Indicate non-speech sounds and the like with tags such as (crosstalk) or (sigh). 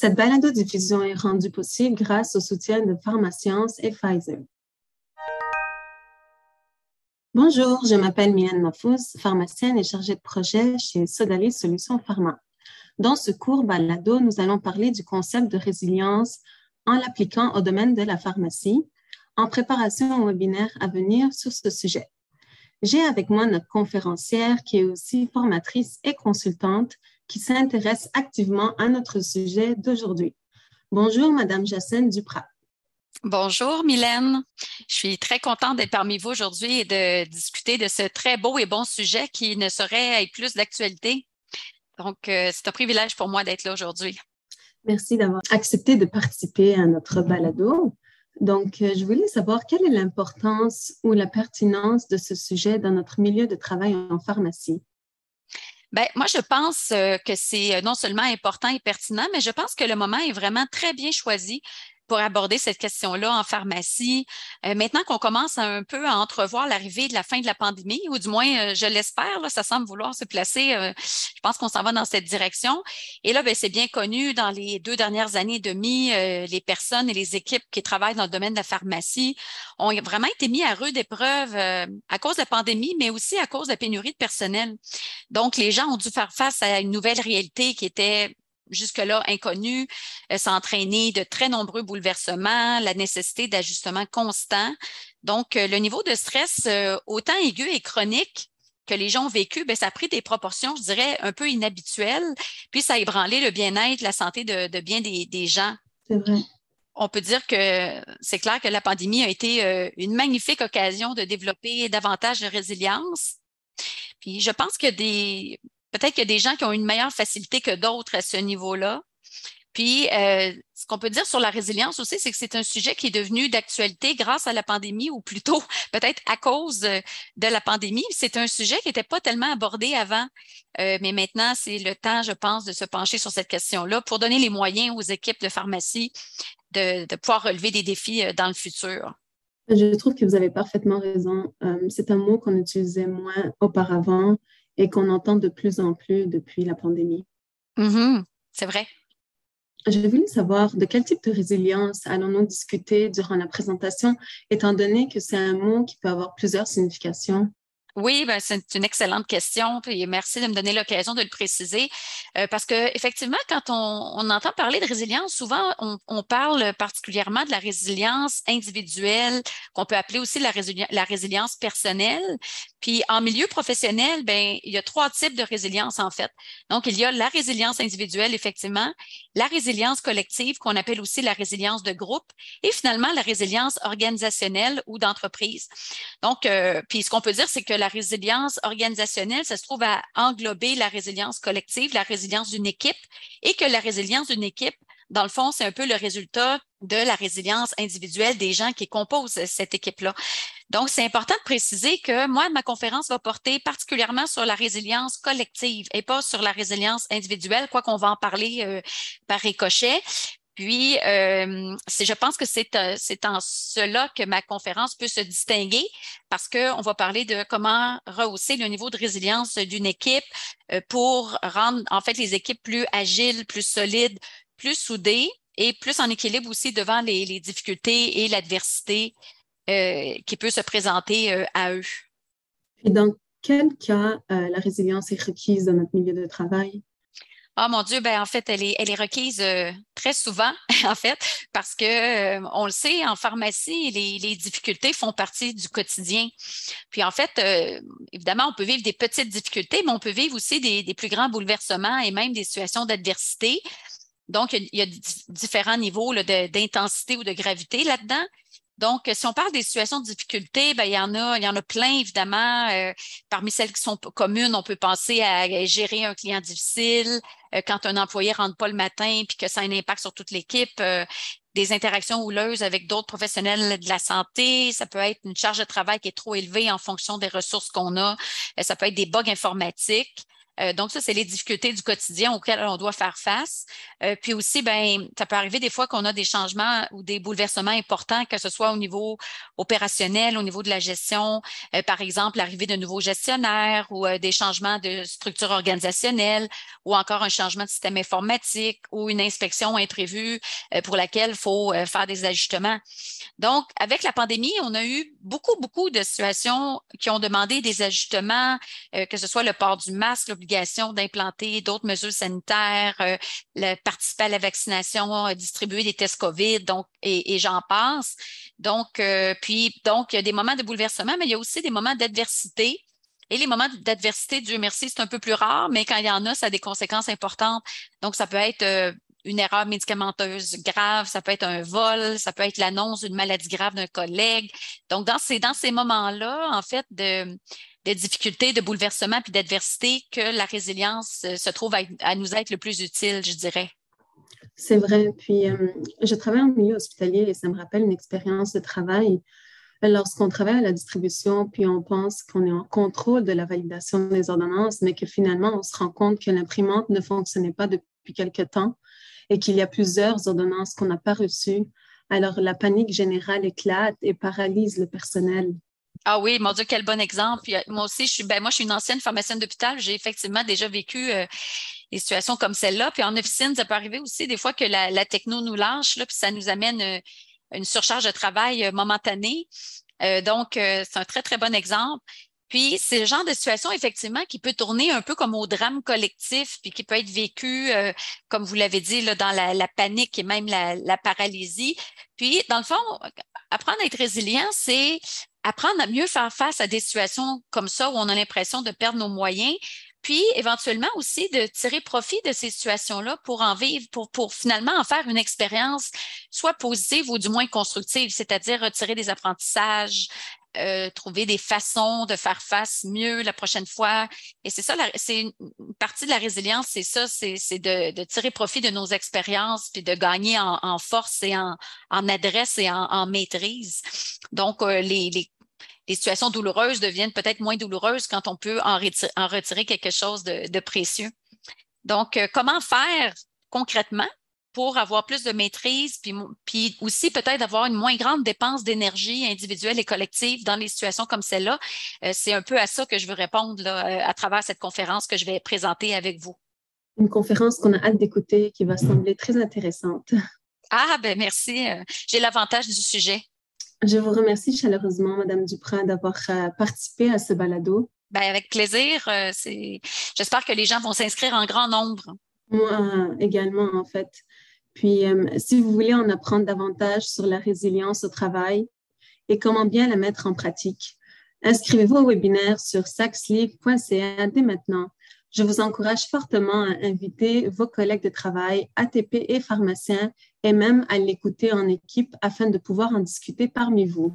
Cette balado-diffusion est rendue possible grâce au soutien de Pharmascience et Pfizer. Bonjour, je m'appelle Mylène Mafous, pharmacienne et chargée de projet chez Sodalis Solutions Pharma. Dans ce cours balado, nous allons parler du concept de résilience en l'appliquant au domaine de la pharmacie, en préparation au webinaire à venir sur ce sujet. J'ai avec moi notre conférencière qui est aussi formatrice et consultante qui s'intéresse activement à notre sujet d'aujourd'hui. Bonjour, Madame Jacinthe Duprat. Bonjour Mylène, je suis très contente d'être parmi vous aujourd'hui et de discuter de ce très beau et bon sujet qui ne saurait être plus d'actualité. Donc, euh, c'est un privilège pour moi d'être là aujourd'hui. Merci d'avoir accepté de participer à notre balado. Donc, euh, je voulais savoir quelle est l'importance ou la pertinence de ce sujet dans notre milieu de travail en pharmacie. Bien, moi, je pense euh, que c'est non seulement important et pertinent, mais je pense que le moment est vraiment très bien choisi pour aborder cette question-là en pharmacie. Euh, maintenant qu'on commence un peu à entrevoir l'arrivée de la fin de la pandémie, ou du moins, euh, je l'espère, ça semble vouloir se placer. Euh, je pense qu'on s'en va dans cette direction. Et là, ben, c'est bien connu dans les deux dernières années et demie, les personnes et les équipes qui travaillent dans le domaine de la pharmacie ont vraiment été mis à rude épreuve à cause de la pandémie, mais aussi à cause de la pénurie de personnel. Donc, les gens ont dû faire face à une nouvelle réalité qui était jusque-là inconnue, euh, de très nombreux bouleversements, la nécessité d'ajustement constant. Donc, euh, le niveau de stress, euh, autant aigu et chronique que les gens ont vécu, bien, ça a pris des proportions, je dirais, un peu inhabituelles, puis ça a ébranlé le bien-être, la santé de, bien des, gens. C'est vrai. On peut dire que c'est clair que la pandémie a été une magnifique occasion de développer davantage de résilience. Puis je pense que des, peut-être qu'il y a des gens qui ont une meilleure facilité que d'autres à ce niveau-là. Puis, euh, ce qu'on peut dire sur la résilience aussi, c'est que c'est un sujet qui est devenu d'actualité grâce à la pandémie, ou plutôt (laughs) peut-être à cause de la pandémie. C'est un sujet qui n'était pas tellement abordé avant, euh, mais maintenant, c'est le temps, je pense, de se pencher sur cette question-là pour donner les moyens aux équipes de pharmacie de, pouvoir relever des défis euh, dans le futur. Je trouve que vous avez parfaitement raison. c'est un mot qu'on utilisait moins auparavant et qu'on entend de plus en plus depuis la pandémie. Mm-hmm. c'est vrai. Je voulais savoir de quel type de résilience allons-nous discuter durant la présentation, étant donné que c'est un mot qui peut avoir plusieurs significations. Oui, ben, c'est une excellente question. Puis merci de me donner l'occasion de le préciser. Euh, parce que effectivement, quand on, entend parler de résilience, souvent on, parle particulièrement de la résilience individuelle, qu'on peut appeler aussi la, résilience personnelle. Puis en milieu professionnel, ben il y a trois types de résilience en fait. Donc il y a la résilience individuelle effectivement, la résilience collective qu'on appelle aussi la résilience de groupe, et finalement la résilience organisationnelle ou d'entreprise. Donc euh, puis ce qu'on peut dire, c'est que la la résilience organisationnelle, ça se trouve à englober la résilience collective, la résilience d'une équipe, et que la résilience d'une équipe, dans le fond, c'est un peu le résultat de la résilience individuelle des gens qui composent cette équipe-là. Donc, c'est important de préciser que moi, ma conférence va porter particulièrement sur la résilience collective et pas sur la résilience individuelle, quoi qu'on va en parler euh, par ricochet. Puis, euh, je pense que euh, c'est en cela que ma conférence peut se distinguer parce qu'on va parler de comment rehausser le niveau de résilience d'une équipe euh, pour rendre en fait les équipes plus agiles, plus solides, plus soudées et plus en équilibre aussi devant les, difficultés et l'adversité qui peut se présenter à eux. Et dans quel cas la résilience est requise dans notre milieu de travail? Ah mon Dieu, ben en fait, elle est, elle est requise euh, très souvent, (laughs) en fait, parce que euh, on le sait, en pharmacie, les, les, difficultés font partie du quotidien. Puis en fait, euh, évidemment, on peut vivre des petites difficultés, mais on peut vivre aussi des, des plus grands bouleversements et même des situations d'adversité. Donc, il y a, différents niveaux d'intensité ou de gravité là-dedans. Donc, si on parle des situations de difficulté, ben, il y en a, il y en a plein, évidemment. Parmi celles qui sont communes, on peut penser à gérer un client difficile, quand un employé rentre pas le matin puis que ça a un impact sur toute l'équipe, euh, des interactions houleuses avec d'autres professionnels de la santé, ça peut être une charge de travail qui est trop élevée en fonction des ressources qu'on a, ça peut être des bugs informatiques. Euh, donc, ça, c'est les difficultés du quotidien auxquelles on doit faire face. Euh, puis aussi, ben, ça peut arriver des fois qu'on a des changements ou des bouleversements importants, que ce soit au niveau opérationnel, au niveau de la gestion, euh, par exemple, l'arrivée de nouveaux gestionnaires ou des changements de structure organisationnelle ou encore un changement de système informatique ou une inspection imprévue pour laquelle il faut faire des ajustements. Donc, avec la pandémie, on a eu beaucoup, beaucoup de situations qui ont demandé des ajustements, que ce soit le port du masque, d'implanter d'autres mesures sanitaires, euh, participer à la vaccination, euh, distribuer des tests COVID, donc, et, j'en passe. Donc, euh, puis, donc, il y a des moments de bouleversement, mais il y a aussi des moments d'adversité. Et les moments d'adversité, Dieu merci, c'est un peu plus rare, mais quand il y en a, ça a des conséquences importantes. Donc, ça peut être une erreur médicamenteuse grave, ça peut être un vol, ça peut être l'annonce d'une maladie grave d'un collègue. Donc, dans ces, dans ces moments-là, en fait, de, de difficultés, de bouleversements puis d'adversité que la résilience euh, se trouve à, nous être le plus utile, je dirais. C'est vrai. Puis, euh, je travaille en milieu hospitalier et ça me rappelle une expérience de travail. Lorsqu'on travaille à la distribution, puis on pense qu'on est en contrôle de la validation des ordonnances, mais que finalement, on se rend compte que l'imprimante ne fonctionnait pas depuis quelque temps et qu'il y a plusieurs ordonnances qu'on n'a pas reçues. Alors, la panique générale éclate et paralyse le personnel. Ah oui, mon Dieu, quel bon exemple. Euh, moi aussi, je suis, ben, moi, je suis une ancienne pharmacienne d'hôpital. J'ai effectivement déjà vécu euh, des situations comme celle-là. Puis en officine, ça peut arriver aussi des fois que la, techno nous lâche, puis ça nous amène euh, une surcharge de travail momentanée. donc, c'est un très, très bon exemple. Puis, c'est le genre de situation, effectivement, qui peut tourner un peu comme au drame collectif, puis qui peut être vécu, comme vous l'avez dit, là, dans la, panique et même la, la, paralysie. Puis, dans le fond, apprendre à être résilient, c'est apprendre à mieux faire face à des situations comme ça où on a l'impression de perdre nos moyens, puis éventuellement aussi de tirer profit de ces situations-là pour en vivre, pour, pour finalement en faire une expérience soit positive ou du moins constructive, c'est-à-dire retirer des apprentissages, euh, trouver des façons de faire face mieux la prochaine fois. Et c'est ça, c'est une partie de la résilience, c'est ça, c'est de, tirer profit de nos expériences, puis de gagner en, force et en, adresse et en, maîtrise. Donc, euh, les, situations douloureuses deviennent peut-être moins douloureuses quand on peut en, retirer, quelque chose de, précieux. Donc, euh, comment faire concrètement? Pour avoir plus de maîtrise, puis, puis aussi peut-être avoir une moins grande dépense d'énergie individuelle et collective dans les situations comme celle-là. Euh, c'est un peu à ça que je veux répondre là, euh, à travers cette conférence que je vais présenter avec vous. Une conférence qu'on a hâte d'écouter qui va sembler très intéressante. Ah, ben merci. Euh, j'ai l'avantage du sujet. Je vous remercie chaleureusement, Madame Duprat, d'avoir participé à ce balado. Ben, avec plaisir. J'espère que les gens vont s'inscrire en grand nombre. Moi également, en fait. Puis, euh, si vous voulez en apprendre davantage sur la résilience au travail et comment bien la mettre en pratique, inscrivez-vous au webinaire sur saxleaf.ca dès maintenant. Je vous encourage fortement à inviter vos collègues de travail, ATP et pharmaciens, et même à l'écouter en équipe afin de pouvoir en discuter parmi vous.